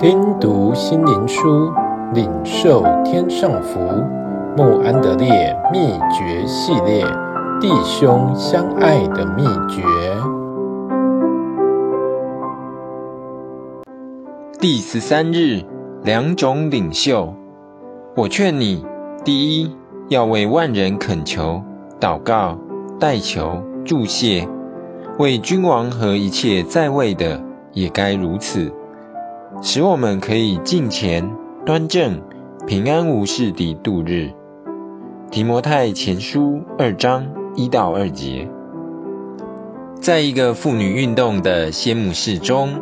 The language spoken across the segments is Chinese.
听读心灵书，领受天上福。穆安德烈秘诀系列：弟兄相爱的秘诀。第十三日，两种领袖。我劝你，第一，要为万人恳求、祷告、代求、祝谢；为君王和一切在位的，也该如此，使我们可以敬虔、端正、平安无事地度日。提摩太前书二章一到二节。在一个妇女运动的谢幕式中，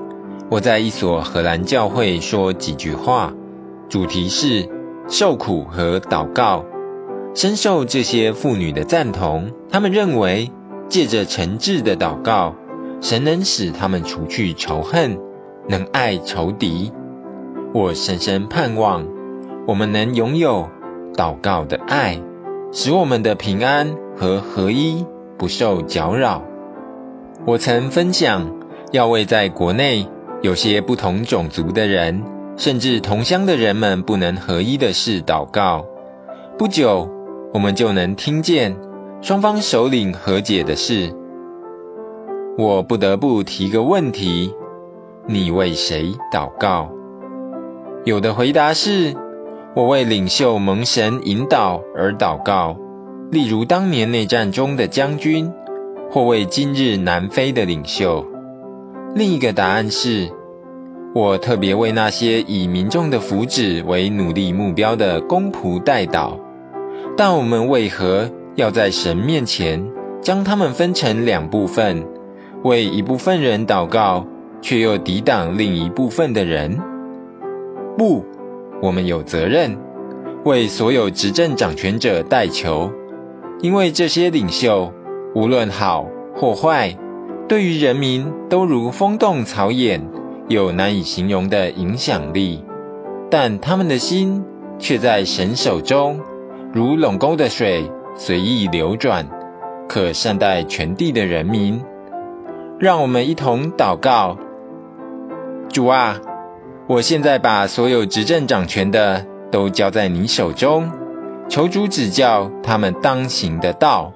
我在一所荷兰教会说几句话，主题是受苦和祷告。深受这些妇女的赞同，她们认为借着诚挚的祷告，神能使他们除去仇恨，能爱仇敌。我深深盼望我们能拥有祷告的爱，使我们的平安和合一不受搅扰。我曾分享要为在国内有些不同种族的人，甚至同乡的人们不能合一的事祷告。不久，我们就能听见双方首领和解的事。我不得不提个问题：你为谁祷告？有的回答是：我为领袖蒙神引导而祷告，例如当年内战中的将军，或为今日南非的领袖。另一个答案是：我特别为那些以民众的福祉为努力目标的公仆代祷。但我们为何要在神面前将他们分成两部分？为一部分人祷告，却又抵挡另一部分的人。不，我们有责任为所有执政掌权者代求，因为这些领袖无论好或坏，对于人民都如风动草偃，有难以形容的影响力。但他们的心却在神手中，如垄沟的水随意流转，可善待全地的人民。让我们一同祷告。主啊，我现在把所有执政掌权的都交在你手中，求主指教他们当行的道。